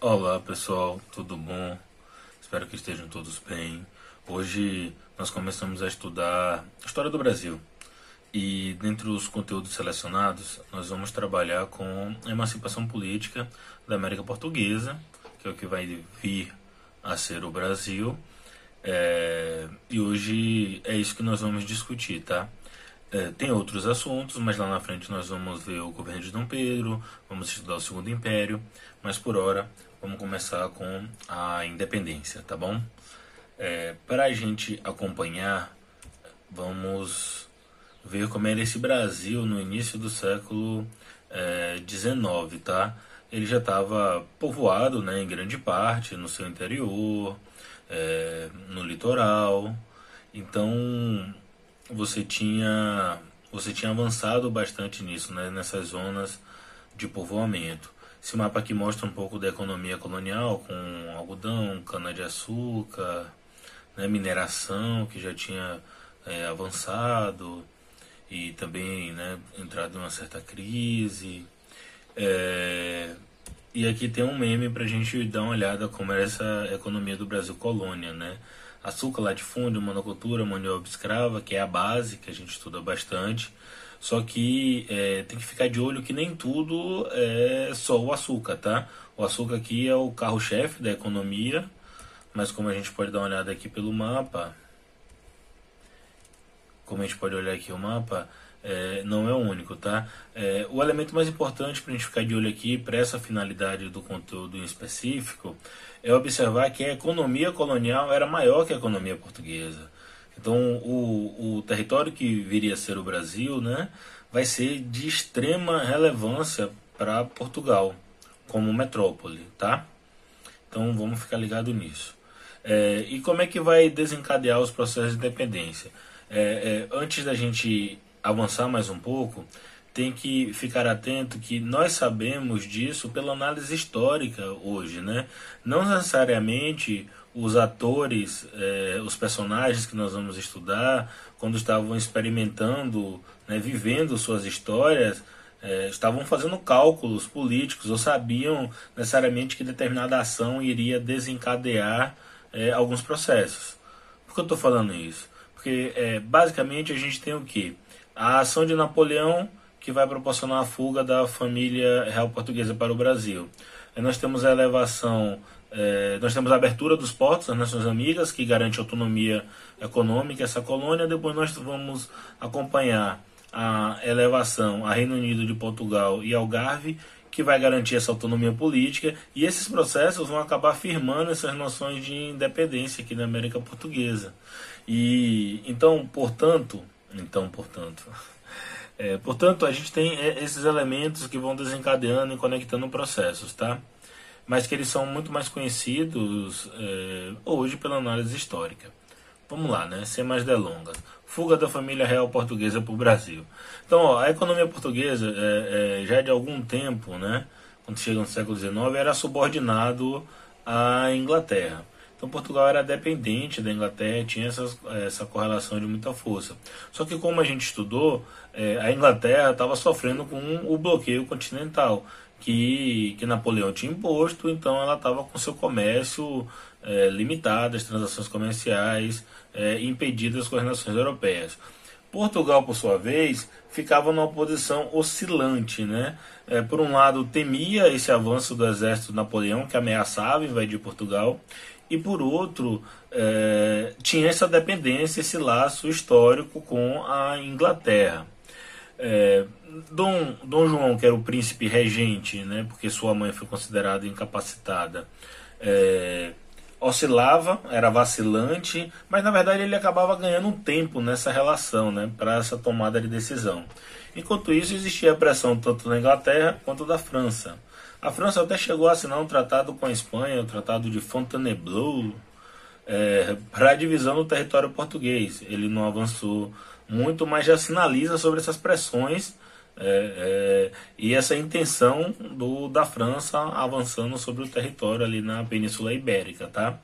Olá pessoal, tudo bom? Espero que estejam todos bem. Hoje nós começamos a estudar a história do Brasil e dentre os conteúdos selecionados nós vamos trabalhar com a emancipação política da América Portuguesa, que é o que vai vir a ser o Brasil. É... E hoje é isso que nós vamos discutir, tá? É, tem outros assuntos, mas lá na frente nós vamos ver o governo de Dom Pedro, vamos estudar o Segundo Império, mas por hora vamos começar com a independência, tá bom? É, Para a gente acompanhar, vamos ver como era esse Brasil no início do século XIX, é, tá? Ele já estava povoado, né, em grande parte, no seu interior, é, no litoral. Então, você tinha você tinha avançado bastante nisso, né, nessas zonas de povoamento. Esse mapa aqui mostra um pouco da economia colonial, com algodão, cana-de-açúcar, né, mineração que já tinha é, avançado e também né, entrado em uma certa crise. É, e aqui tem um meme para a gente dar uma olhada como era essa economia do Brasil colônia, né? açúcar, latifúndio, monocultura, mão de obra escrava, que é a base que a gente estuda bastante. Só que é, tem que ficar de olho que nem tudo é só o açúcar, tá? O açúcar aqui é o carro-chefe da economia, mas como a gente pode dar uma olhada aqui pelo mapa, como a gente pode olhar aqui o mapa, é, não é o único, tá? É, o elemento mais importante para a gente ficar de olho aqui, para essa finalidade do conteúdo em específico, é observar que a economia colonial era maior que a economia portuguesa. Então, o, o território que viria a ser o Brasil né, vai ser de extrema relevância para Portugal, como metrópole, tá? Então, vamos ficar ligado nisso. É, e como é que vai desencadear os processos de independência? É, é, antes da gente avançar mais um pouco, tem que ficar atento que nós sabemos disso pela análise histórica hoje, né? Não necessariamente os atores, eh, os personagens que nós vamos estudar, quando estavam experimentando, né, vivendo suas histórias, eh, estavam fazendo cálculos políticos ou sabiam necessariamente que determinada ação iria desencadear eh, alguns processos. Por que eu estou falando isso? Porque basicamente a gente tem o que? A ação de Napoleão que vai proporcionar a fuga da família real portuguesa para o Brasil. nós temos a elevação, é, nós temos a abertura dos portos às Nações Amigas, que garante autonomia econômica essa colônia. Depois nós vamos acompanhar a elevação a Reino Unido de Portugal e Algarve, que vai garantir essa autonomia política, e esses processos vão acabar firmando essas noções de independência aqui na América Portuguesa. E então, portanto, então, portanto, é, portanto, a gente tem é, esses elementos que vão desencadeando e conectando processos, tá? Mas que eles são muito mais conhecidos é, hoje pela análise histórica. Vamos lá, né? Sem mais delongas. Fuga da família real portuguesa para o Brasil. Então, ó, a economia portuguesa, é, é, já de algum tempo, né? Quando chega no século XIX, era subordinado à Inglaterra. Então Portugal era dependente da Inglaterra, tinha essas, essa correlação de muita força. Só que como a gente estudou, é, a Inglaterra estava sofrendo com o bloqueio continental que, que Napoleão tinha imposto, então ela estava com seu comércio é, limitado, as transações comerciais é, impedidas com as nações europeias. Portugal, por sua vez, ficava numa posição oscilante. Né? É, por um lado, temia esse avanço do exército de Napoleão, que ameaçava invadir Portugal, e por outro é, tinha essa dependência, esse laço histórico com a Inglaterra. É, Dom, Dom João, que era o príncipe regente, né, porque sua mãe foi considerada incapacitada, é, oscilava, era vacilante, mas na verdade ele acabava ganhando um tempo nessa relação, né, para essa tomada de decisão. Enquanto isso, existia pressão tanto na Inglaterra quanto da França. A França até chegou a assinar um tratado com a Espanha, o Tratado de Fontainebleau, é, para a divisão do território português. Ele não avançou muito, mas já sinaliza sobre essas pressões é, é, e essa intenção do, da França avançando sobre o território ali na Península Ibérica, tá?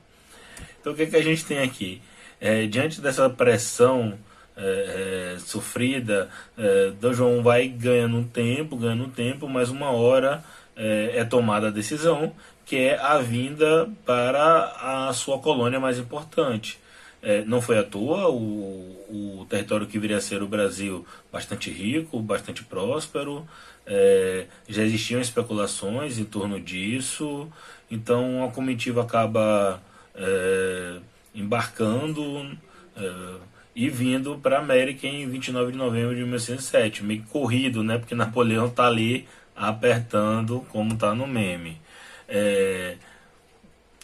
Então o que, que a gente tem aqui? É, diante dessa pressão é, é, sofrida, é, D. João vai ganhando tempo, ganhando tempo, mas uma hora é, é tomada a decisão que é a vinda para a sua colônia mais importante. É, não foi à toa o, o território que viria a ser o Brasil bastante rico, bastante próspero, é, já existiam especulações em torno disso, então a comitiva acaba é, embarcando é, e vindo para a América em 29 de novembro de 1907, meio corrido, né? Porque Napoleão está ali apertando, como está no meme. É,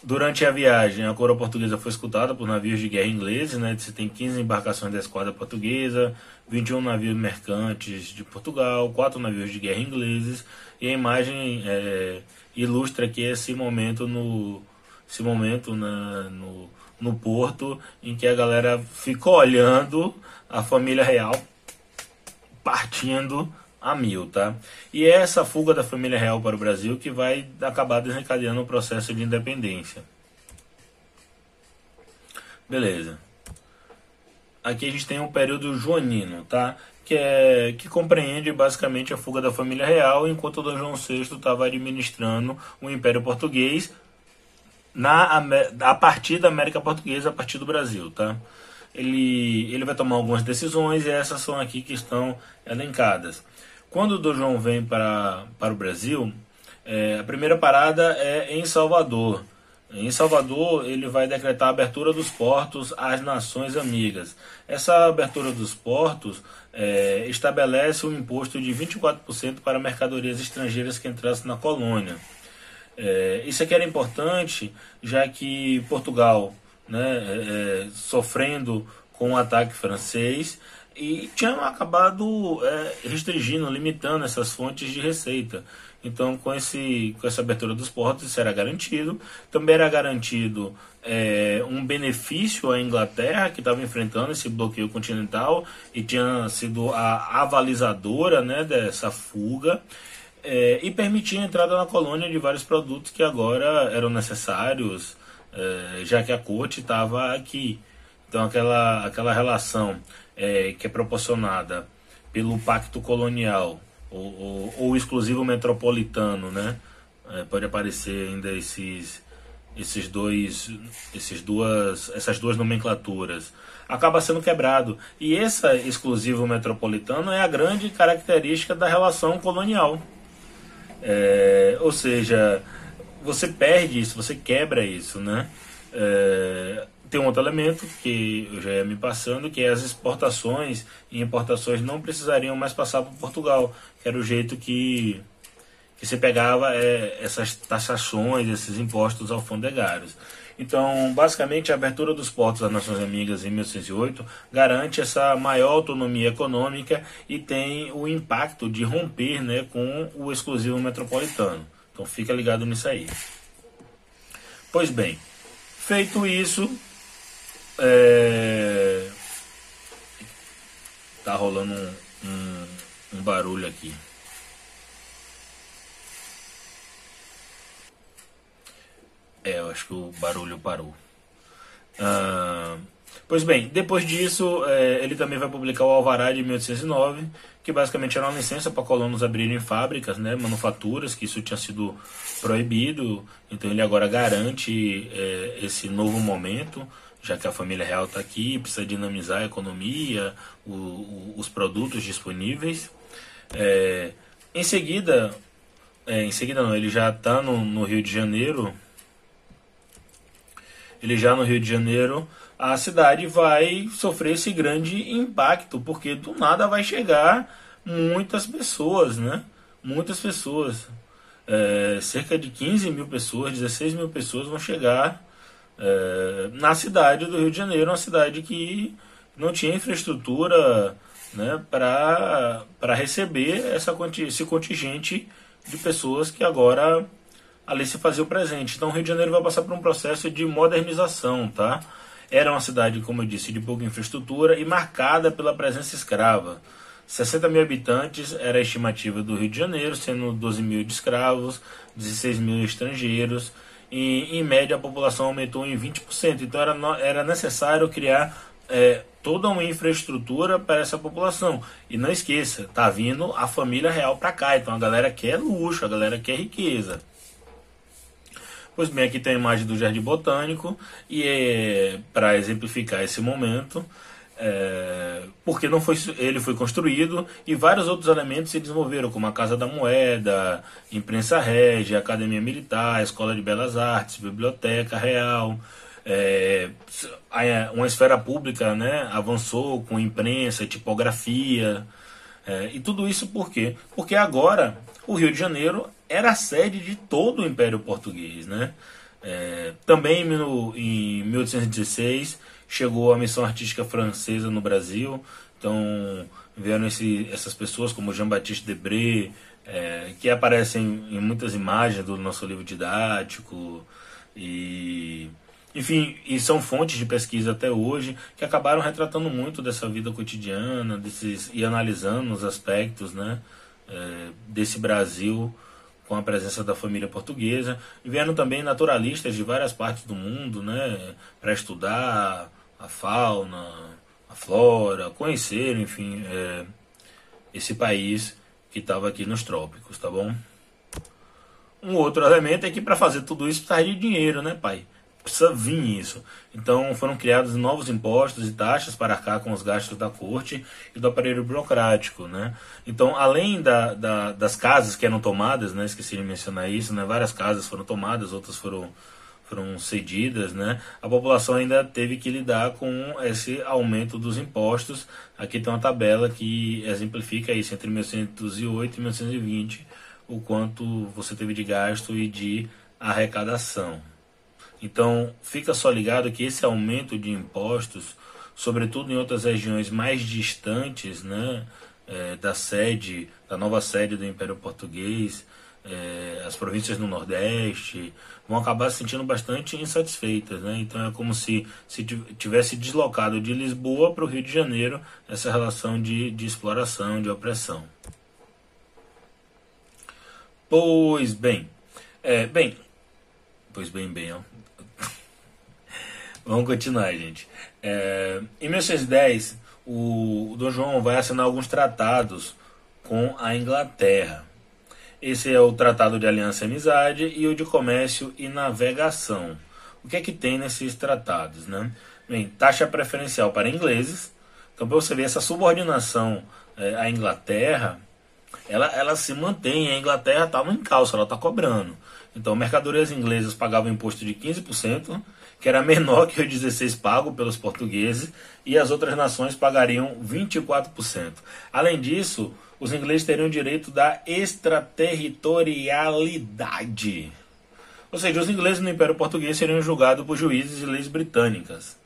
durante a viagem, a coroa portuguesa foi escutada por navios de guerra ingleses, né? Você tem 15 embarcações da esquadra portuguesa, 21 navios mercantes de Portugal, 4 navios de guerra ingleses, e a imagem é, ilustra aqui esse momento no esse momento na, no, no porto em que a galera ficou olhando a família real partindo a mil, tá? E é essa fuga da família real para o Brasil que vai acabar desencadeando o processo de independência. Beleza. Aqui a gente tem um período joanino, tá? Que, é, que compreende basicamente a fuga da família real enquanto Dom João VI estava administrando o Império Português na, a partir da América Portuguesa, a partir do Brasil, tá? Ele, ele vai tomar algumas decisões e essas são aqui que estão elencadas. Quando o Dom João vem para, para o Brasil, é, a primeira parada é em Salvador. Em Salvador, ele vai decretar a abertura dos portos às nações amigas. Essa abertura dos portos é, estabelece um imposto de 24% para mercadorias estrangeiras que entrassem na colônia. É, isso aqui era importante, já que Portugal, né, é, é sofrendo com o ataque francês, e tinham acabado é, restringindo, limitando essas fontes de receita. Então, com, esse, com essa abertura dos portos, isso era garantido. Também era garantido é, um benefício à Inglaterra, que estava enfrentando esse bloqueio continental e tinha sido a avalizadora né, dessa fuga. É, e permitia a entrada na colônia de vários produtos que agora eram necessários, é, já que a corte estava aqui. Então, aquela, aquela relação é, que é proporcionada pelo pacto colonial ou, ou, ou exclusivo metropolitano, né? É, pode aparecer ainda esses esses dois esses duas essas duas nomenclaturas. Acaba sendo quebrado. E essa exclusivo metropolitano é a grande característica da relação colonial. É, ou seja você perde isso você quebra isso né? É, tem um outro elemento que eu já ia me passando, que é as exportações e importações não precisariam mais passar por Portugal, que era o jeito que, que você pegava é, essas taxações, esses impostos alfandegários. Então, basicamente, a abertura dos portos das Nações Amigas em 1808 garante essa maior autonomia econômica e tem o impacto de romper né, com o exclusivo metropolitano. Então, fica ligado nisso aí. Pois bem, feito isso, é... Tá rolando um, um, um barulho aqui. É, eu acho que o barulho parou. Pois bem, depois disso, é, ele também vai publicar o Alvará de 1809, que basicamente era uma licença para colonos abrirem fábricas, né, manufaturas, que isso tinha sido proibido. Então ele agora garante é, esse novo momento já que a família real está aqui, precisa dinamizar a economia, o, o, os produtos disponíveis. É, em seguida, é, em seguida não, ele já está no, no, Rio de Janeiro. Ele já no Rio de Janeiro, a cidade vai sofrer esse grande impacto, porque do nada vai chegar muitas pessoas, né? Muitas pessoas. É, cerca de 15 mil pessoas, 16 mil pessoas vão chegar é, na cidade do Rio de Janeiro, uma cidade que não tinha infraestrutura né, para receber essa, esse contingente de pessoas que agora ali se fazia o presente. Então o Rio de Janeiro vai passar por um processo de modernização, tá? Era uma cidade, como eu disse, de pouca infraestrutura e marcada pela presença escrava. 60 mil habitantes era a estimativa do Rio de Janeiro, sendo 12 mil de escravos, 16 mil estrangeiros em média a população aumentou em 20%. Então era, era necessário criar é, toda uma infraestrutura para essa população. E não esqueça, tá vindo a família real para cá. Então a galera quer luxo, a galera quer riqueza. Pois bem, aqui tem a imagem do Jardim Botânico e é, para exemplificar esse momento, é, porque não foi, ele foi construído e vários outros elementos se desenvolveram, como a Casa da Moeda, Imprensa Régia, Academia Militar, Escola de Belas Artes, Biblioteca Real. É, uma esfera pública né, avançou com imprensa, tipografia, é, e tudo isso por quê? Porque agora o Rio de Janeiro era a sede de todo o Império Português. Né? É, também no, em 1816 chegou a missão artística francesa no Brasil, então vieram esse, essas pessoas como Jean-Baptiste Debré, é, que aparecem em muitas imagens do nosso livro didático e enfim, e são fontes de pesquisa até hoje que acabaram retratando muito dessa vida cotidiana, desses e analisando os aspectos, né, é, desse Brasil com a presença da família portuguesa. E vieram também naturalistas de várias partes do mundo, né, para estudar a fauna, a flora, conhecer, enfim, é, esse país que estava aqui nos trópicos, tá bom? Um outro elemento é que para fazer tudo isso precisa de dinheiro, né, pai? precisa vir isso. Então foram criados novos impostos e taxas para arcar com os gastos da corte e do aparelho burocrático, né? Então, além da, da, das casas que eram tomadas, né? Esqueci de mencionar isso, né? Várias casas foram tomadas, outras foram foram cedidas, né? A população ainda teve que lidar com esse aumento dos impostos. Aqui tem uma tabela que exemplifica isso entre 1908 e 1920, o quanto você teve de gasto e de arrecadação. Então, fica só ligado que esse aumento de impostos, sobretudo em outras regiões mais distantes né, é, da sede, da nova sede do Império Português, é, as províncias do Nordeste, vão acabar se sentindo bastante insatisfeitas. Né? Então, é como se, se tivesse deslocado de Lisboa para o Rio de Janeiro essa relação de, de exploração, de opressão. Pois bem, é, bem, pois bem, bem, ó, Vamos continuar, gente. É, em 1610, o, o Dom João vai assinar alguns tratados com a Inglaterra. Esse é o Tratado de Aliança e Amizade e o de Comércio e Navegação. O que é que tem nesses tratados? Né? Bem, taxa preferencial para ingleses. Então, para você ver essa subordinação é, à Inglaterra, ela, ela se mantém. A Inglaterra está no encalço, ela está cobrando. Então, mercadorias inglesas pagavam imposto de 15%, que era menor que o 16 pago pelos portugueses, e as outras nações pagariam 24%. Além disso, os ingleses teriam direito da extraterritorialidade. Ou seja, os ingleses no Império Português seriam julgados por juízes de leis britânicas.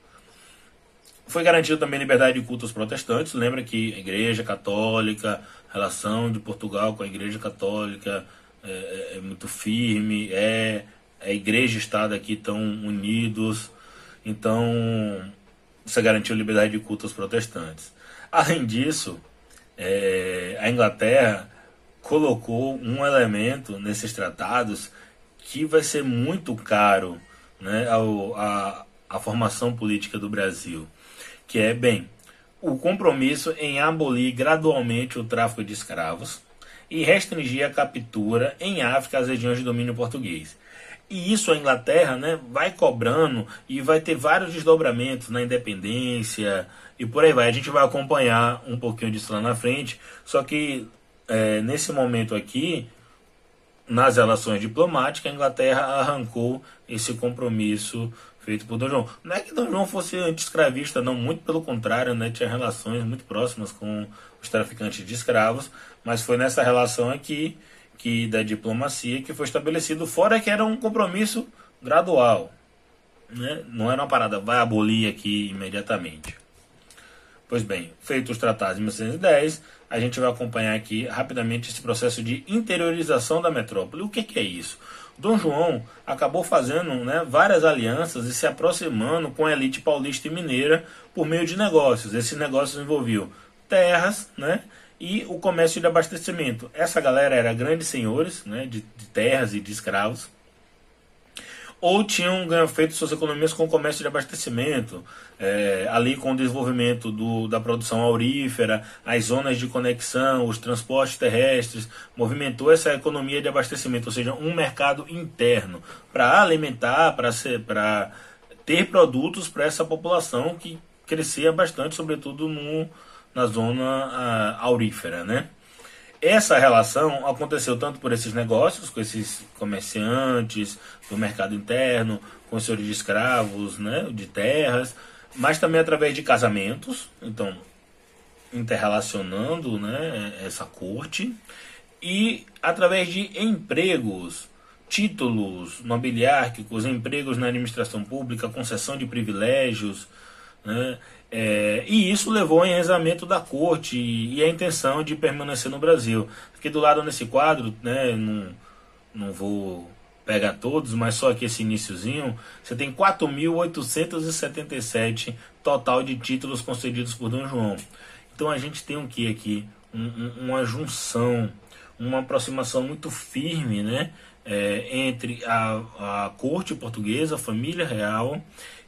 Foi garantida também liberdade de culto aos protestantes. Lembra que a Igreja Católica, relação de Portugal com a Igreja Católica é, é, é muito firme, é a igreja e o Estado aqui estão unidos, então você garantiu liberdade de culto aos protestantes. Além disso, é, a Inglaterra colocou um elemento nesses tratados que vai ser muito caro né, ao, a, a formação política do Brasil, que é, bem, o compromisso em abolir gradualmente o tráfico de escravos e restringir a captura em África às regiões de domínio português. E isso a Inglaterra né, vai cobrando e vai ter vários desdobramentos na independência e por aí vai. A gente vai acompanhar um pouquinho disso lá na frente. Só que é, nesse momento aqui, nas relações diplomáticas, a Inglaterra arrancou esse compromisso feito por Dom João. Não é que Dom João fosse anti-escravista, não, muito pelo contrário, né, tinha relações muito próximas com os traficantes de escravos, mas foi nessa relação aqui que da diplomacia que foi estabelecido, fora que era um compromisso gradual. Né? Não era uma parada, vai abolir aqui imediatamente. Pois bem, feitos os tratados de 1910, a gente vai acompanhar aqui rapidamente esse processo de interiorização da metrópole. O que, que é isso? Dom João acabou fazendo né, várias alianças e se aproximando com a elite paulista e mineira por meio de negócios. Esses negócios envolviam terras, né, e o comércio de abastecimento. Essa galera era grandes senhores né, de, de terras e de escravos. Ou tinham feito suas economias com o comércio de abastecimento, é, ali com o desenvolvimento do, da produção aurífera, as zonas de conexão, os transportes terrestres, movimentou essa economia de abastecimento, ou seja, um mercado interno para alimentar, para ter produtos para essa população que crescia bastante, sobretudo no, na zona aurífera, né? Essa relação aconteceu tanto por esses negócios, com esses comerciantes do mercado interno, com os senhores de escravos, né, de terras, mas também através de casamentos, então interrelacionando né, essa corte, e através de empregos, títulos nobiliárquicos, empregos na administração pública, concessão de privilégios, né, é, e isso levou ao enrezamento da corte e, e a intenção de permanecer no Brasil. Aqui do lado nesse quadro, né, não, não vou pegar todos, mas só aqui esse iníciozinho, você tem 4.877 total de títulos concedidos por Dom João. Então a gente tem o que aqui? Um, um, uma junção, uma aproximação muito firme né, é, entre a, a corte portuguesa, a família real,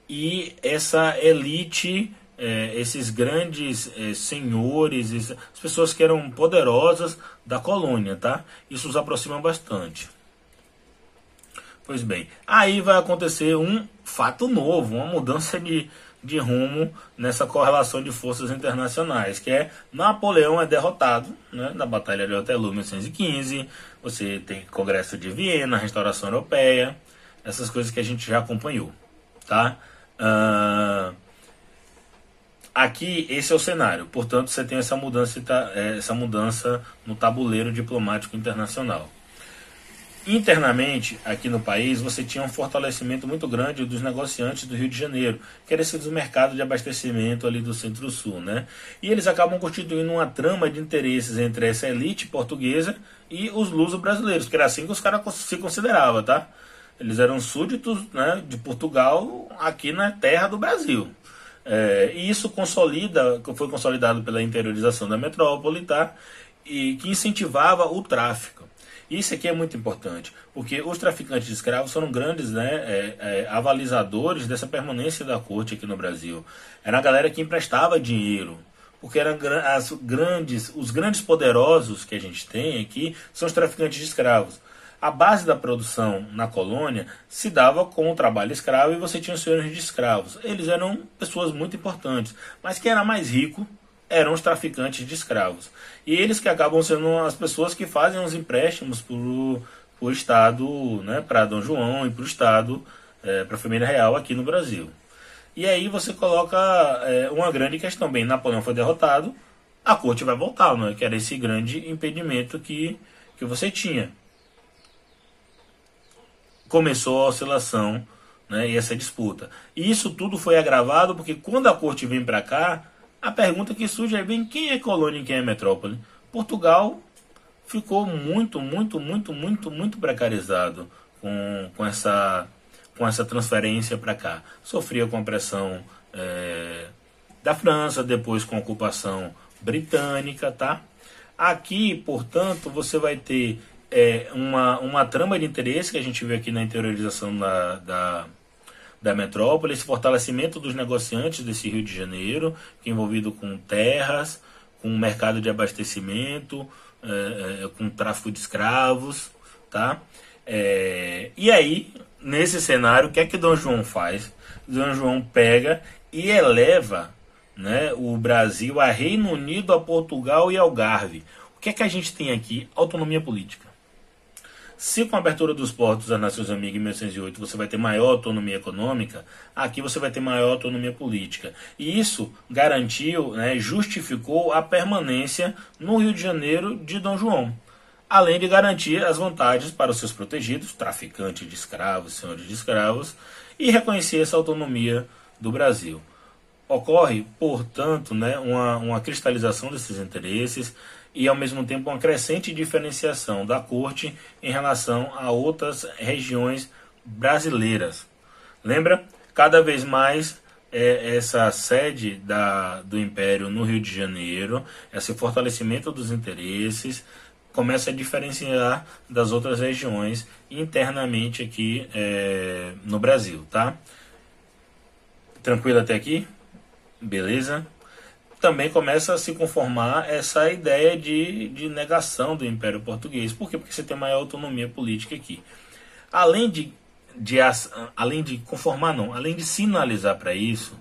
e essa elite é, esses grandes é, senhores, as pessoas que eram poderosas da colônia, tá? Isso os aproxima bastante. Pois bem, aí vai acontecer um fato novo, uma mudança de, de rumo nessa correlação de forças internacionais, que é Napoleão é derrotado né, na Batalha de Waterloo 1815, você tem Congresso de Viena, Restauração Europeia, essas coisas que a gente já acompanhou, tá? Uh, aqui esse é o cenário, portanto você tem essa mudança, é, essa mudança no tabuleiro diplomático internacional. Internamente, aqui no país, você tinha um fortalecimento muito grande dos negociantes do Rio de Janeiro, que era esse do mercado de abastecimento ali do Centro-Sul, né? E eles acabam constituindo uma trama de interesses entre essa elite portuguesa e os luso-brasileiros, que era assim que os caras se consideravam, tá? Eles eram súditos né, de Portugal aqui na terra do Brasil. É, e isso consolida, foi consolidado pela interiorização da metrópole, tá? E que incentivava o tráfico. Isso aqui é muito importante, porque os traficantes de escravos foram grandes né, é, é, avalizadores dessa permanência da corte aqui no Brasil. Era a galera que emprestava dinheiro, porque eram as grandes, os grandes poderosos que a gente tem aqui são os traficantes de escravos. A base da produção na colônia se dava com o trabalho escravo e você tinha os senhores de escravos. Eles eram pessoas muito importantes, mas quem era mais rico eram os traficantes de escravos. E eles que acabam sendo as pessoas que fazem os empréstimos para o Estado, né, para Dom João e para o Estado, é, para a família real aqui no Brasil. E aí você coloca é, uma grande questão. Bem, Napoleão foi derrotado, a corte vai voltar, não é? que era esse grande impedimento que, que você tinha. Começou a oscilação né, e essa disputa. E isso tudo foi agravado porque quando a corte vem para cá, a pergunta que surge é bem quem é colônia e quem é metrópole? Portugal ficou muito, muito, muito, muito, muito precarizado com, com, essa, com essa transferência para cá. Sofria com a pressão é, da França, depois com a ocupação britânica, tá? Aqui, portanto, você vai ter é, uma, uma trama de interesse que a gente vê aqui na interiorização da, da da metrópole, esse fortalecimento dos negociantes desse Rio de Janeiro, que é envolvido com terras, com mercado de abastecimento, é, é, com tráfico de escravos, tá? É, e aí, nesse cenário, o que é que Dom João faz? Dom João pega e eleva né, o Brasil a Reino Unido, a Portugal e Algarve. O que é que a gente tem aqui? Autonomia política. Se com a abertura dos portos às Nações Amigas em 1908 você vai ter maior autonomia econômica, aqui você vai ter maior autonomia política. E isso garantiu, né, justificou a permanência no Rio de Janeiro de Dom João, além de garantir as vantagens para os seus protegidos, traficantes de escravos, senhores de escravos, e reconhecer essa autonomia do Brasil. Ocorre, portanto, né, uma, uma cristalização desses interesses, e ao mesmo tempo uma crescente diferenciação da corte em relação a outras regiões brasileiras. Lembra? Cada vez mais é, essa sede da, do Império no Rio de Janeiro, esse fortalecimento dos interesses, começa a diferenciar das outras regiões internamente aqui é, no Brasil, tá? Tranquilo até aqui? Beleza? Também começa a se conformar essa ideia de, de negação do Império Português. Por quê? Porque você tem maior autonomia política aqui. Além de, de além de conformar, não, além de sinalizar para isso,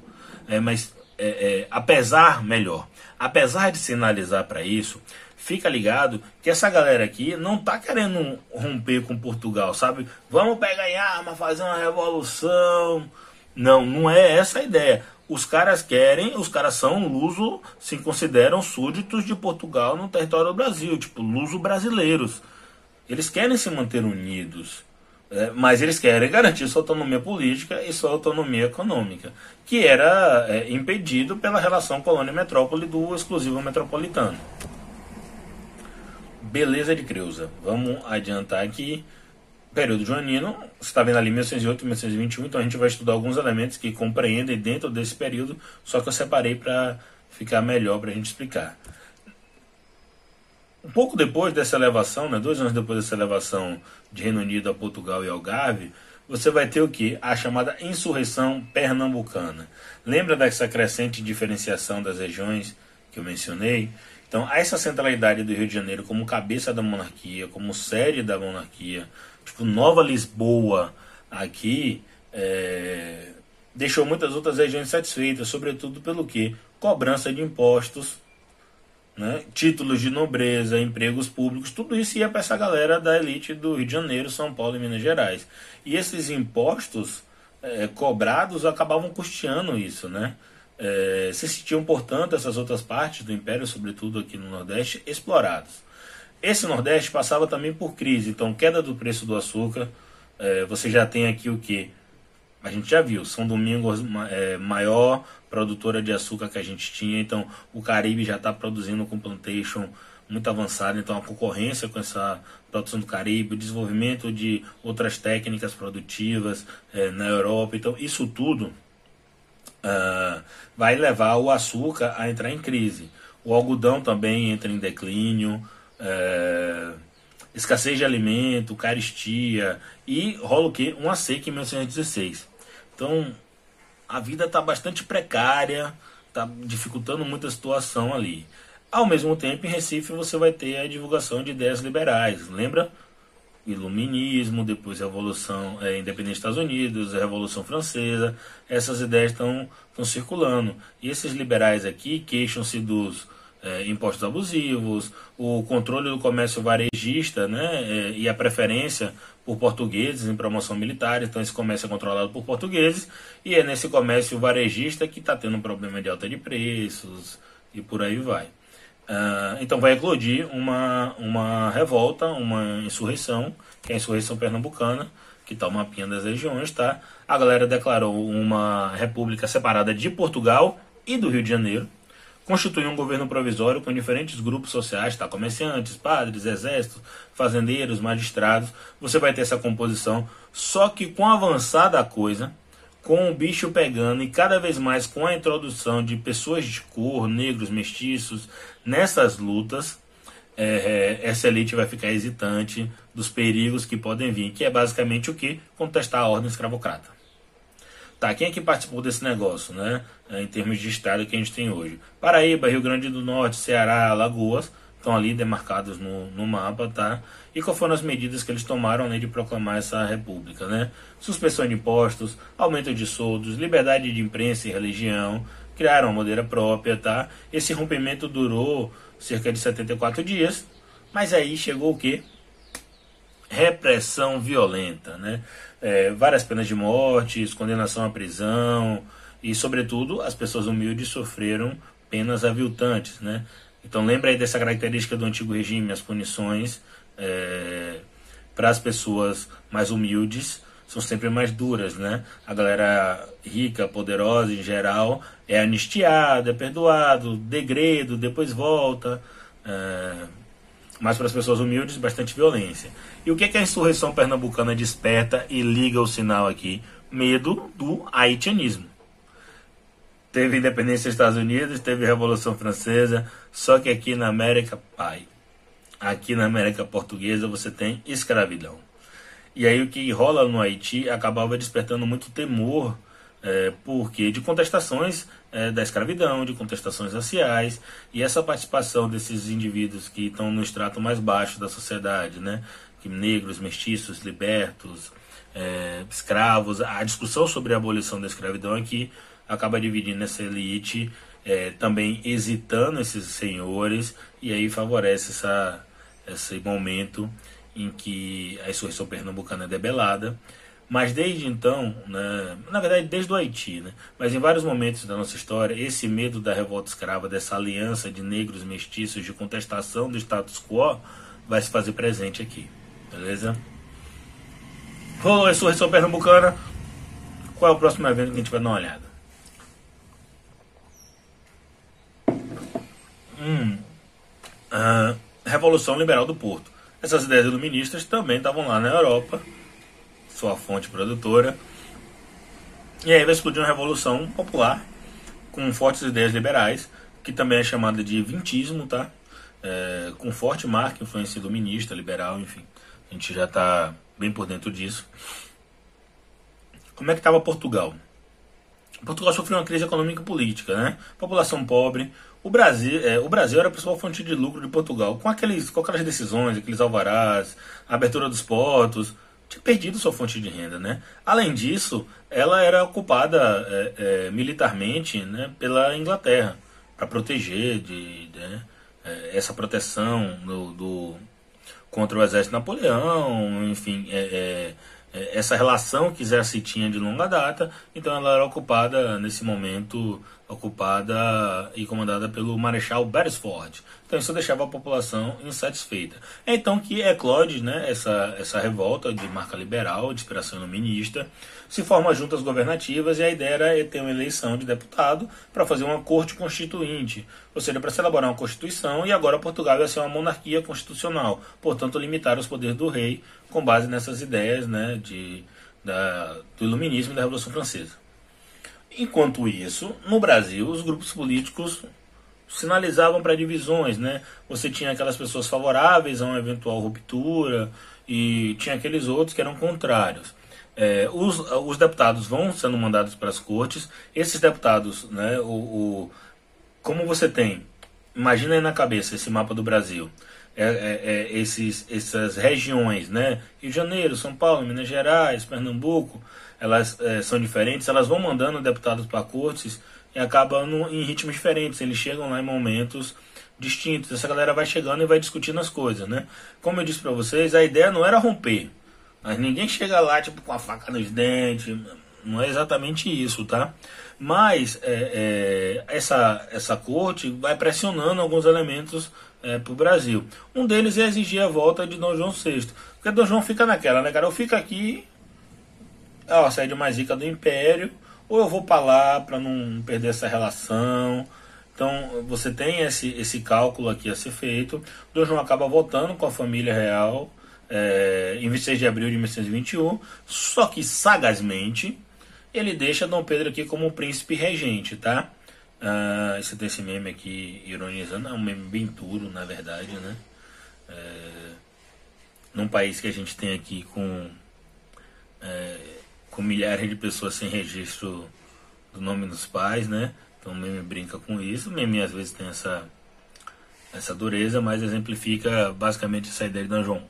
é, mas é, é, apesar, melhor, apesar de sinalizar para isso, fica ligado que essa galera aqui não tá querendo romper com Portugal, sabe? Vamos pegar em arma, fazer uma revolução. Não, não é essa a ideia. Os caras querem, os caras são luso, se consideram súditos de Portugal no território do Brasil, tipo, luso brasileiros. Eles querem se manter unidos. É, mas eles querem garantir sua autonomia política e sua autonomia econômica, que era é, impedido pela relação colônia-metrópole do exclusivo metropolitano. Beleza de Creuza. Vamos adiantar aqui. Período joanino, você está vendo ali 1108 e 1121, então a gente vai estudar alguns elementos que compreendem dentro desse período, só que eu separei para ficar melhor para a gente explicar. Um pouco depois dessa elevação, né, dois anos depois dessa elevação de Reino Unido a Portugal e Algarve, você vai ter o que? A chamada insurreição pernambucana. Lembra dessa crescente diferenciação das regiões que eu mencionei? Então, essa centralidade do Rio de Janeiro como cabeça da monarquia, como sede da monarquia, tipo Nova Lisboa aqui, é, deixou muitas outras regiões satisfeitas, sobretudo pelo que? Cobrança de impostos né, títulos de nobreza, empregos públicos, tudo isso ia para essa galera da elite do Rio de Janeiro, São Paulo e Minas Gerais. E esses impostos é, cobrados acabavam custeando isso, né? É, se sentiam, portanto, essas outras partes do Império, sobretudo aqui no Nordeste, explorados. Esse Nordeste passava também por crise, então queda do preço do açúcar, é, você já tem aqui o que? A gente já viu, São Domingos é maior produtora de açúcar que a gente tinha, então o Caribe já está produzindo com plantation muito avançada, então a concorrência com essa produção do Caribe, o desenvolvimento de outras técnicas produtivas é, na Europa, então isso tudo uh, vai levar o açúcar a entrar em crise. O algodão também entra em declínio, uh, escassez de alimento, caristia e rola o que? Uma seca em 1916. Então a vida está bastante precária, está dificultando muito a situação ali. Ao mesmo tempo, em Recife você vai ter a divulgação de ideias liberais, lembra? Iluminismo, depois Revolução é, Independente dos Estados Unidos, a Revolução Francesa, essas ideias estão circulando. E esses liberais aqui queixam-se dos é, impostos abusivos, o controle do comércio varejista né, é, e a preferência por portugueses em promoção militar, então esse comércio é controlado por portugueses, e é nesse comércio varejista que está tendo um problema de alta de preços e por aí vai. Uh, então vai eclodir uma, uma revolta, uma insurreição, que é a insurreição pernambucana, que está o mapinha das regiões, tá? A galera declarou uma república separada de Portugal e do Rio de Janeiro, constituiu um governo provisório com diferentes grupos sociais, tá? comerciantes, padres, exércitos, fazendeiros, magistrados. Você vai ter essa composição, só que com a avançada coisa, com o bicho pegando e cada vez mais com a introdução de pessoas de cor, negros, mestiços, nessas lutas, é, é, essa elite vai ficar hesitante dos perigos que podem vir, que é basicamente o que? Contestar a ordem escravocrata. Tá, quem é que participou desse negócio, né? É, em termos de estado que a gente tem hoje. Paraíba, Rio Grande do Norte, Ceará, Alagoas estão ali demarcados no, no mapa, tá? E quais foram as medidas que eles tomaram né, de proclamar essa república, né? Suspensão de impostos, aumento de soldos, liberdade de imprensa e religião, criaram uma maneira própria, tá? Esse rompimento durou cerca de 74 dias, mas aí chegou o quê? Repressão violenta, né? É, várias penas de morte, condenação à prisão, e, sobretudo, as pessoas humildes sofreram penas aviltantes. Né? Então, lembra aí dessa característica do antigo regime, as punições é, para as pessoas mais humildes são sempre mais duras, né? A galera rica, poderosa em geral é anistiada, é perdoado, degredo, depois volta. É... Mas para as pessoas humildes, bastante violência. E o que, é que a insurreição pernambucana desperta e liga o sinal aqui? Medo do haitianismo. Teve independência dos Estados Unidos, teve Revolução Francesa, só que aqui na América, pai, aqui na América Portuguesa você tem escravidão. E aí o que rola no Haiti acabava despertando muito temor, é, porque de contestações é, da escravidão, de contestações raciais, e essa participação desses indivíduos que estão no extrato mais baixo da sociedade, né, que negros, mestiços, libertos, é, escravos, a discussão sobre a abolição da escravidão aqui acaba dividindo essa elite, é, também hesitando esses senhores, e aí favorece essa, esse momento em que a insurreição pernambucana é debelada. Mas desde então, né, na verdade desde o Haiti, né, mas em vários momentos da nossa história, esse medo da revolta escrava, dessa aliança de negros mestiços, de contestação do status quo, vai se fazer presente aqui. Beleza? Rolou a insurreição pernambucana. Qual é o próximo evento que a gente vai dar uma olhada? Hum, Revolução Liberal do Porto. Essas ideias iluministas também estavam lá na Europa, sua fonte produtora. E aí vai explodir uma revolução popular com fortes ideias liberais, que também é chamada de vintismo, tá? É, com forte marca, influência iluminista, liberal, enfim. A gente já está bem por dentro disso. Como é que estava Portugal? Portugal sofreu uma crise econômica e política, né? População pobre, o Brasil, é, o Brasil era a principal fonte de lucro de Portugal. Com, aqueles, com aquelas decisões, aqueles alvarás, abertura dos portos, tinha perdido sua fonte de renda. Né? Além disso, ela era ocupada é, é, militarmente né, pela Inglaterra para proteger de, né, é, essa proteção do, do, contra o exército Napoleão, enfim, é, é, essa relação que se tinha de longa data, então ela era ocupada nesse momento ocupada e comandada pelo Marechal Beresford. Então isso deixava a população insatisfeita. É então que eclode né, essa, essa revolta de marca liberal, de inspiração iluminista, se formam juntas governativas e a ideia era ter uma eleição de deputado para fazer uma corte constituinte, ou seja, para se elaborar uma constituição e agora Portugal ia ser uma monarquia constitucional, portanto limitar os poderes do rei com base nessas ideias né, de, da, do iluminismo e da Revolução Francesa. Enquanto isso, no Brasil, os grupos políticos sinalizavam para divisões, né? Você tinha aquelas pessoas favoráveis a uma eventual ruptura e tinha aqueles outros que eram contrários. É, os, os deputados vão sendo mandados para as cortes. Esses deputados, né? O, o, como você tem, imagina aí na cabeça esse mapa do Brasil. É, é, é, esses, essas regiões, né? Rio de Janeiro, São Paulo, Minas Gerais, Pernambuco, elas é, são diferentes, elas vão mandando deputados para cortes e acabam em ritmos diferentes. Eles chegam lá em momentos distintos. Essa galera vai chegando e vai discutindo as coisas, né? Como eu disse para vocês, a ideia não era romper. Mas ninguém chega lá tipo com a faca nos dentes. Não é exatamente isso, tá? Mas é, é, essa, essa corte vai pressionando alguns elementos é, para o Brasil. Um deles é exigir a volta de Dom João VI. Porque Dom João fica naquela, né, cara? Eu fico aqui é a sede mais rica do império, ou eu vou para lá para não perder essa relação. Então você tem esse, esse cálculo aqui a ser feito. Dom João acaba voltando com a família real é, em 26 de abril de 1921, só que sagazmente ele deixa Dom Pedro aqui como príncipe regente, tá? Ah, você tem esse meme aqui ironizando, é um meme bem duro, na verdade, né? É, num país que a gente tem aqui com é, com milhares de pessoas sem registro do nome dos pais, né? Então o meme brinca com isso. O meme às vezes tem essa, essa dureza, mas exemplifica basicamente essa ideia de Dom João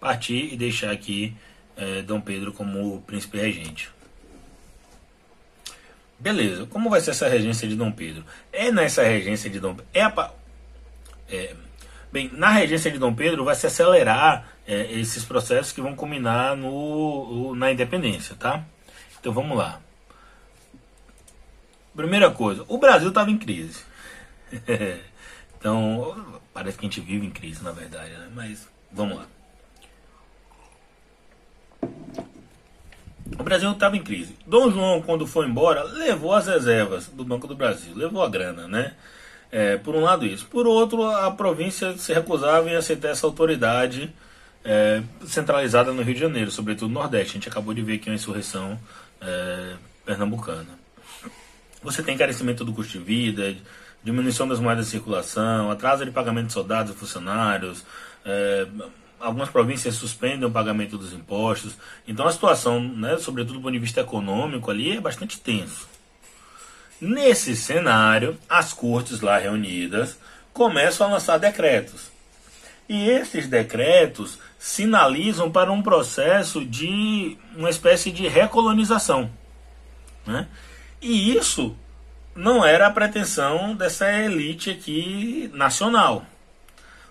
partir e deixar aqui é, Dom Pedro como príncipe regente. Beleza, como vai ser essa regência de Dom Pedro? É nessa regência de Dom Pedro. É, é Bem, na regência de Dom Pedro vai se acelerar é, esses processos que vão culminar no, na independência, tá? Então vamos lá. Primeira coisa, o Brasil estava em crise. então, parece que a gente vive em crise, na verdade, né? mas vamos lá. O Brasil estava em crise. Dom João, quando foi embora, levou as reservas do Banco do Brasil, levou a grana, né? É, por um lado isso. Por outro, a província se recusava em aceitar essa autoridade é, centralizada no Rio de Janeiro, sobretudo no Nordeste. A gente acabou de ver aqui uma insurreição é, pernambucana. Você tem encarecimento do custo de vida, diminuição das moedas de circulação, atraso de pagamento de soldados e funcionários, é, algumas províncias suspendem o pagamento dos impostos. Então a situação, né, sobretudo do ponto de vista econômico, ali é bastante tenso. Nesse cenário, as cortes lá reunidas começam a lançar decretos. E esses decretos sinalizam para um processo de uma espécie de recolonização. Né? E isso não era a pretensão dessa elite aqui nacional.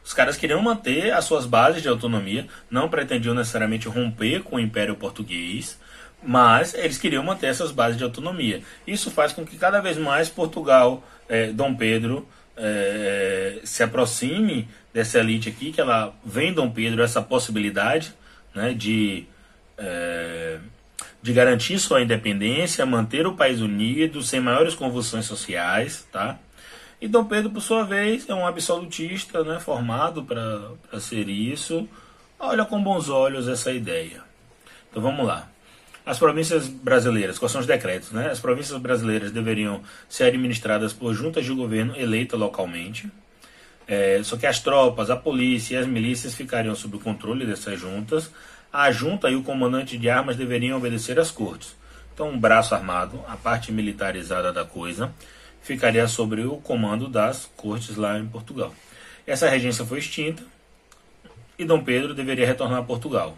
Os caras queriam manter as suas bases de autonomia, não pretendiam necessariamente romper com o Império Português, mas eles queriam manter essas bases de autonomia. Isso faz com que cada vez mais Portugal, eh, Dom Pedro, eh, se aproxime dessa elite aqui, que ela vem Dom Pedro essa possibilidade né, de, eh, de garantir sua independência, manter o país unido, sem maiores convulsões sociais, tá? E Dom Pedro, por sua vez, é um absolutista né, formado para ser isso. Olha com bons olhos essa ideia. Então vamos lá. As províncias brasileiras, quais são os decretos? Né? As províncias brasileiras deveriam ser administradas por juntas de governo eleita localmente. É, só que as tropas, a polícia e as milícias ficariam sob o controle dessas juntas. A junta e o comandante de armas deveriam obedecer às cortes. Então, um braço armado, a parte militarizada da coisa ficaria sobre o comando das cortes lá em Portugal. Essa regência foi extinta e Dom Pedro deveria retornar a Portugal.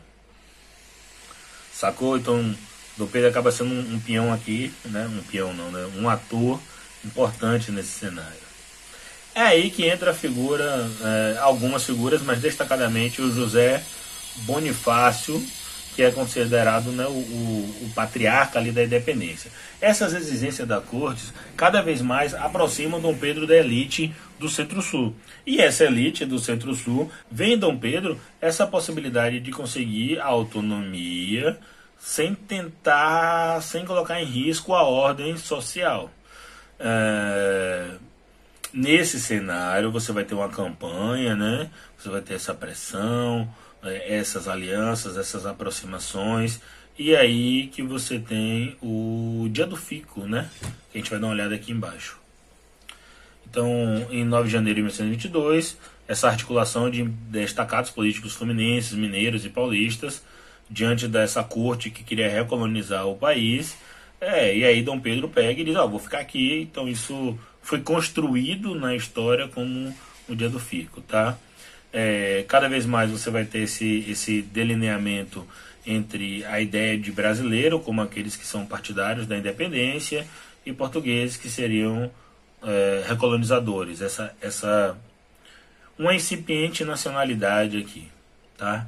Sacou? Então, Dom Pedro acaba sendo um, um peão aqui, né? Um peão não, né? Um ator importante nesse cenário. É aí que entra a figura, é, algumas figuras, mas destacadamente o José Bonifácio, que é considerado né, o, o, o, patriarca ali da independência. Essas exigências da corte cada vez mais aproximam Dom Pedro da elite do Centro-Sul. E essa elite do Centro-Sul vê em Dom Pedro essa possibilidade de conseguir autonomia sem tentar, sem colocar em risco a ordem social. É, nesse cenário você vai ter uma campanha, né? Você vai ter essa pressão, essas alianças, essas aproximações. E aí que você tem o dia do fico, né? Que a gente vai dar uma olhada aqui embaixo. Então, em 9 de janeiro de 1922, essa articulação de destacados políticos fluminenses, mineiros e paulistas, diante dessa corte que queria recolonizar o país, é, e aí Dom Pedro pega e diz, ó, oh, vou ficar aqui, então isso foi construído na história como o dia do fico, tá? É, cada vez mais você vai ter esse, esse delineamento entre a ideia de brasileiro, como aqueles que são partidários da independência, e portugueses que seriam é, recolonizadores. Essa, essa uma incipiente nacionalidade aqui, tá?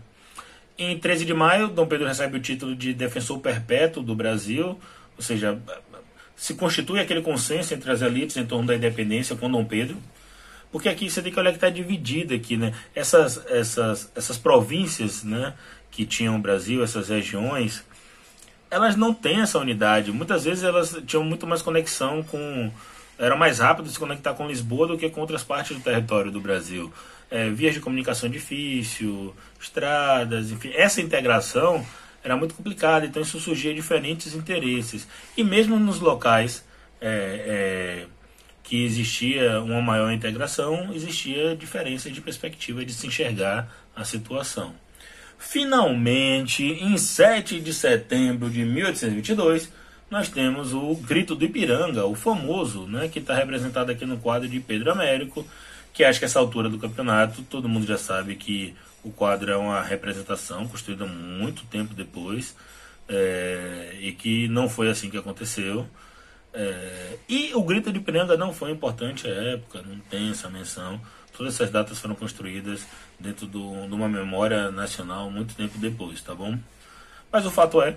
Em 13 de maio, Dom Pedro recebe o título de defensor perpétuo do Brasil, ou seja, se constitui aquele consenso entre as elites em torno da independência com Dom Pedro. Porque aqui você tem que olhar que está dividida aqui, né? Essas, essas, essas províncias, né, que tinham o Brasil, essas regiões, elas não têm essa unidade. Muitas vezes elas tinham muito mais conexão com. Era mais rápido se conectar com Lisboa do que com outras partes do território do Brasil. É, vias de comunicação difícil, estradas, enfim. Essa integração era muito complicada, então isso surgia diferentes interesses. E mesmo nos locais é, é, que existia uma maior integração, existia diferença de perspectiva de se enxergar a situação. Finalmente, em 7 de setembro de 1822, nós temos o Grito do Ipiranga, o famoso, né, que está representado aqui no quadro de Pedro Américo, que acho que essa altura do campeonato todo mundo já sabe que o quadro é uma representação construída muito tempo depois é, e que não foi assim que aconteceu. É, e o Grito de Piranga não foi importante à época, não tem essa menção. Todas essas datas foram construídas dentro do, de uma memória nacional muito tempo depois, tá bom? Mas o fato é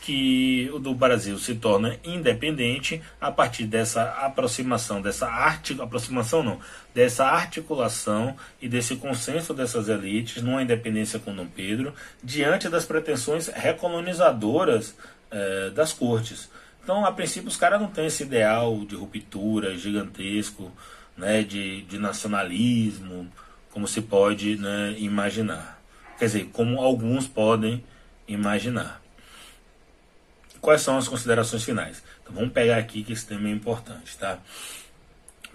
que o do Brasil se torna independente a partir dessa aproximação, dessa arte, aproximação não, dessa articulação e desse consenso dessas elites numa independência com Dom Pedro diante das pretensões recolonizadoras eh, das cortes. Então, a princípio, os caras não têm esse ideal de ruptura gigantesco, né, de, de nacionalismo, como se pode né, imaginar. Quer dizer, como alguns podem imaginar. Quais são as considerações finais? Então, vamos pegar aqui que esse tema é importante, tá?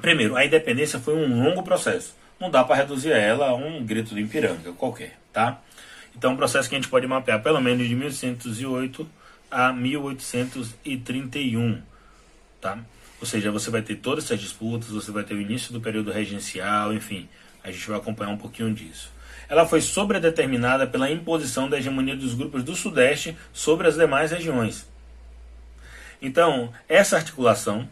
Primeiro, a independência foi um longo processo. não dá para reduzir ela a um grito do Ipiranga qualquer, tá? Então, é um processo que a gente pode mapear pelo menos de 1808 a 1831, tá? Ou seja, você vai ter todas essas disputas, você vai ter o início do período regencial, enfim, a gente vai acompanhar um pouquinho disso. Ela foi sobredeterminada pela imposição da hegemonia dos grupos do Sudeste sobre as demais regiões. Então, essa articulação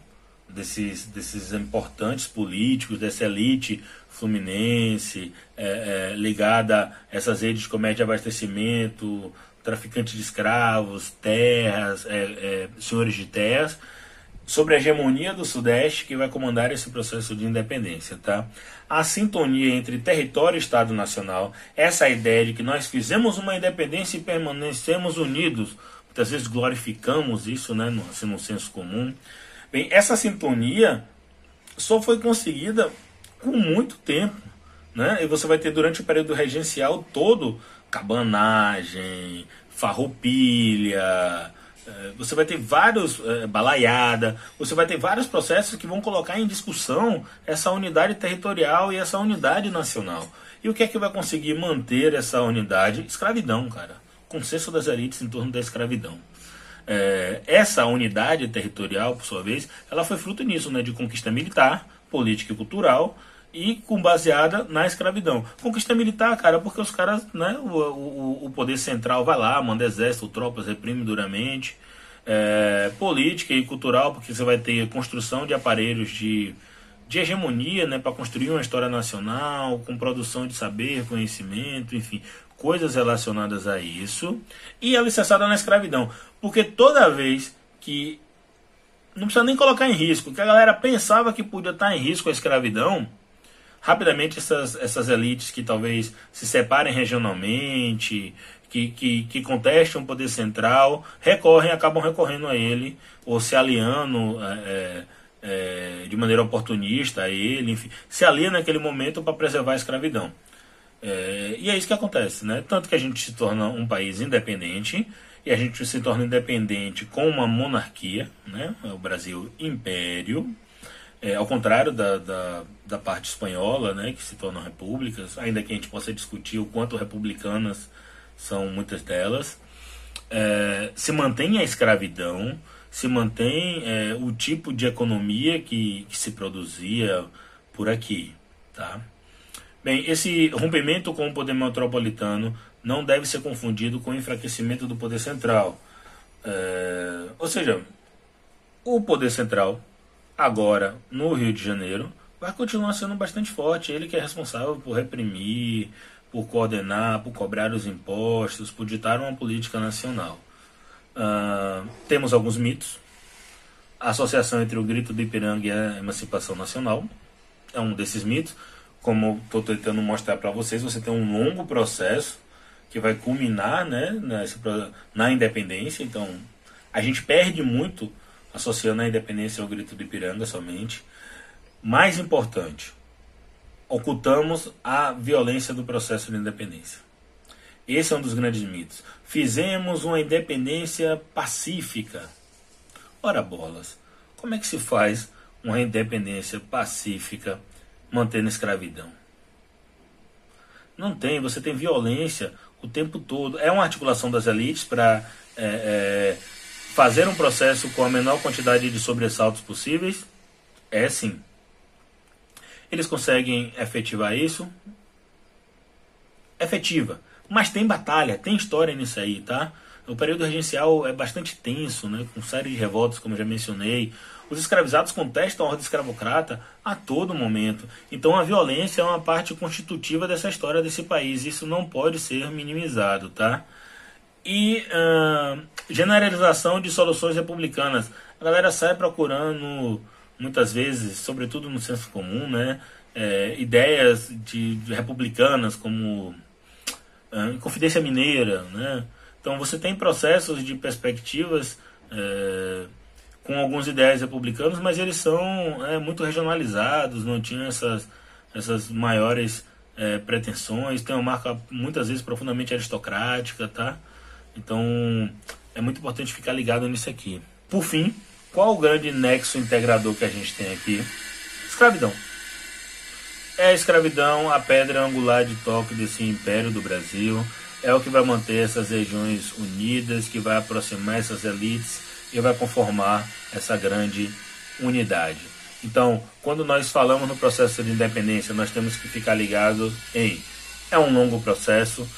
desses, desses importantes políticos, dessa elite fluminense, é, é, ligada a essas redes de comércio de abastecimento, traficantes de escravos, terras, é, é, senhores de terras, sobre a hegemonia do Sudeste que vai comandar esse processo de independência. Tá? A sintonia entre território e Estado Nacional, essa ideia de que nós fizemos uma independência e permanecemos unidos, muitas vezes glorificamos isso né, no, assim, no senso comum. Bem, essa sintonia só foi conseguida com muito tempo. Né? E você vai ter durante o período regencial todo cabanagem, farroupilha, é, você vai ter vários é, balaiada, você vai ter vários processos que vão colocar em discussão essa unidade territorial e essa unidade nacional. E o que é que vai conseguir manter essa unidade? Escravidão, cara. Consenso das elites em torno da escravidão. É, essa unidade territorial, por sua vez, ela foi fruto nisso, né, de conquista militar, política e cultural, e com baseada na escravidão. Conquista militar, cara, porque os caras, né, o, o, o poder central vai lá, manda exército, tropas, reprime duramente. É, política e cultural, porque você vai ter construção de aparelhos de, de hegemonia, né, para construir uma história nacional, com produção de saber, conhecimento, enfim, coisas relacionadas a isso. E alicerçada na escravidão, porque toda vez que não precisa nem colocar em risco, que a galera pensava que podia estar em risco a escravidão, rapidamente essas, essas elites que talvez se separem regionalmente, que, que, que contestam o poder central, recorrem, acabam recorrendo a ele, ou se aliando é, é, é de maneira oportunista a ele, enfim, se alia naquele momento para preservar a escravidão. É, e é isso que acontece, né? Tanto que a gente se torna um país independente, e a gente se torna independente com uma monarquia, né? o Brasil império, é, ao contrário da, da, da, parte espanhola, né, que se tornam repúblicas, ainda que a gente possa discutir o quanto republicanas são muitas delas, é, se mantém a escravidão, se mantém é, o tipo de economia que, que se produzia por aqui. Tá? Bem, esse rompimento com o poder metropolitano não deve ser confundido com o enfraquecimento do poder central. É, ou seja, o poder central agora no Rio de Janeiro, vai continuar sendo bastante forte. Ele que é responsável por reprimir, por coordenar, por cobrar os impostos, por ditar uma política nacional. Uh, temos alguns mitos. A associação entre o grito do Ipiranga e a emancipação nacional é um desses mitos. Como estou tentando mostrar para vocês, você tem um longo processo que vai culminar né, nessa, na independência. Então, a gente perde muito associando a independência ao grito do Ipiranga somente. Mais importante, ocultamos a violência do processo de independência. Esse é um dos grandes mitos. Fizemos uma independência pacífica. Ora bolas, como é que se faz uma independência pacífica mantendo a escravidão? Não tem, você tem violência o tempo todo. É uma articulação das elites para é, é, Fazer um processo com a menor quantidade de sobressaltos possíveis? É sim. Eles conseguem efetivar isso? Efetiva. Mas tem batalha, tem história nisso aí, tá? O período regencial é bastante tenso, né? com série de revoltas, como já mencionei. Os escravizados contestam a ordem escravocrata a todo momento. Então a violência é uma parte constitutiva dessa história desse país. Isso não pode ser minimizado, tá? E uh, generalização de soluções republicanas. A galera sai procurando, muitas vezes, sobretudo no senso comum, né, é, ideias de, de, republicanas como uh, Confidência Mineira. Né? Então você tem processos de perspectivas é, com alguns ideias republicanos, mas eles são é, muito regionalizados, não tinham essas, essas maiores é, pretensões, tem uma marca muitas vezes profundamente aristocrática, tá? Então é muito importante ficar ligado nisso aqui. Por fim, qual o grande nexo integrador que a gente tem aqui? Escravidão. É a escravidão a pedra angular de toque desse império do Brasil. É o que vai manter essas regiões unidas, que vai aproximar essas elites e vai conformar essa grande unidade. Então, quando nós falamos no processo de independência, nós temos que ficar ligados em é um longo processo,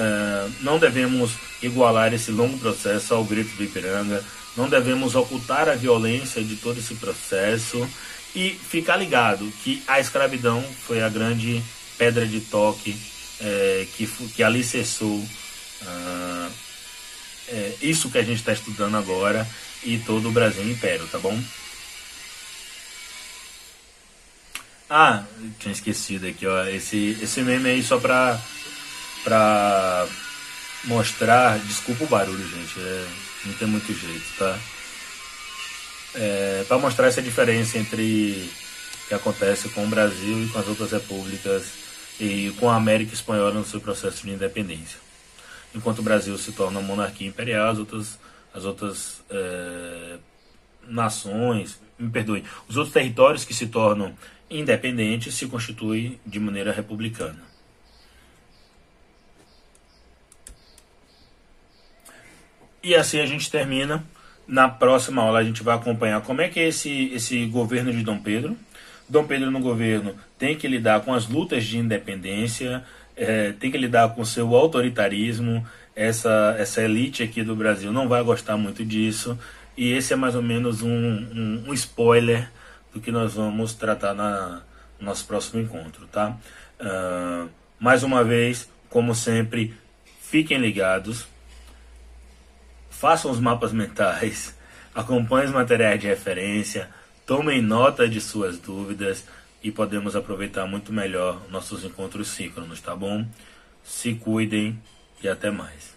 uh, não devemos igualar esse longo processo ao grito do Ipiranga, não devemos ocultar a violência de todo esse processo e ficar ligado que a escravidão foi a grande pedra de toque é, que, que alicerçou uh, é, isso que a gente está estudando agora e todo o Brasil Império, tá bom? Ah, tinha esquecido aqui, ó. Esse, esse meme aí só pra, pra mostrar. Desculpa o barulho, gente. É, não tem muito jeito, tá? É, para mostrar essa diferença entre o que acontece com o Brasil e com as outras repúblicas e com a América Espanhola no seu processo de independência. Enquanto o Brasil se torna monarquia imperial, as outras, as outras é, nações, me perdoe, os outros territórios que se tornam independentes se constituem de maneira republicana. E assim a gente termina. Na próxima aula a gente vai acompanhar como é que é esse, esse governo de Dom Pedro. Dom Pedro no governo tem que lidar com as lutas de independência, é, tem que lidar com seu autoritarismo. Essa, essa elite aqui do Brasil não vai gostar muito disso. E esse é mais ou menos um, um, um spoiler do que nós vamos tratar na, no nosso próximo encontro, tá? Uh, mais uma vez, como sempre, fiquem ligados façam os mapas mentais, acompanhem os materiais de referência, tomem nota de suas dúvidas e podemos aproveitar muito melhor nossos encontros síncronos, tá bom? Se cuidem e até mais.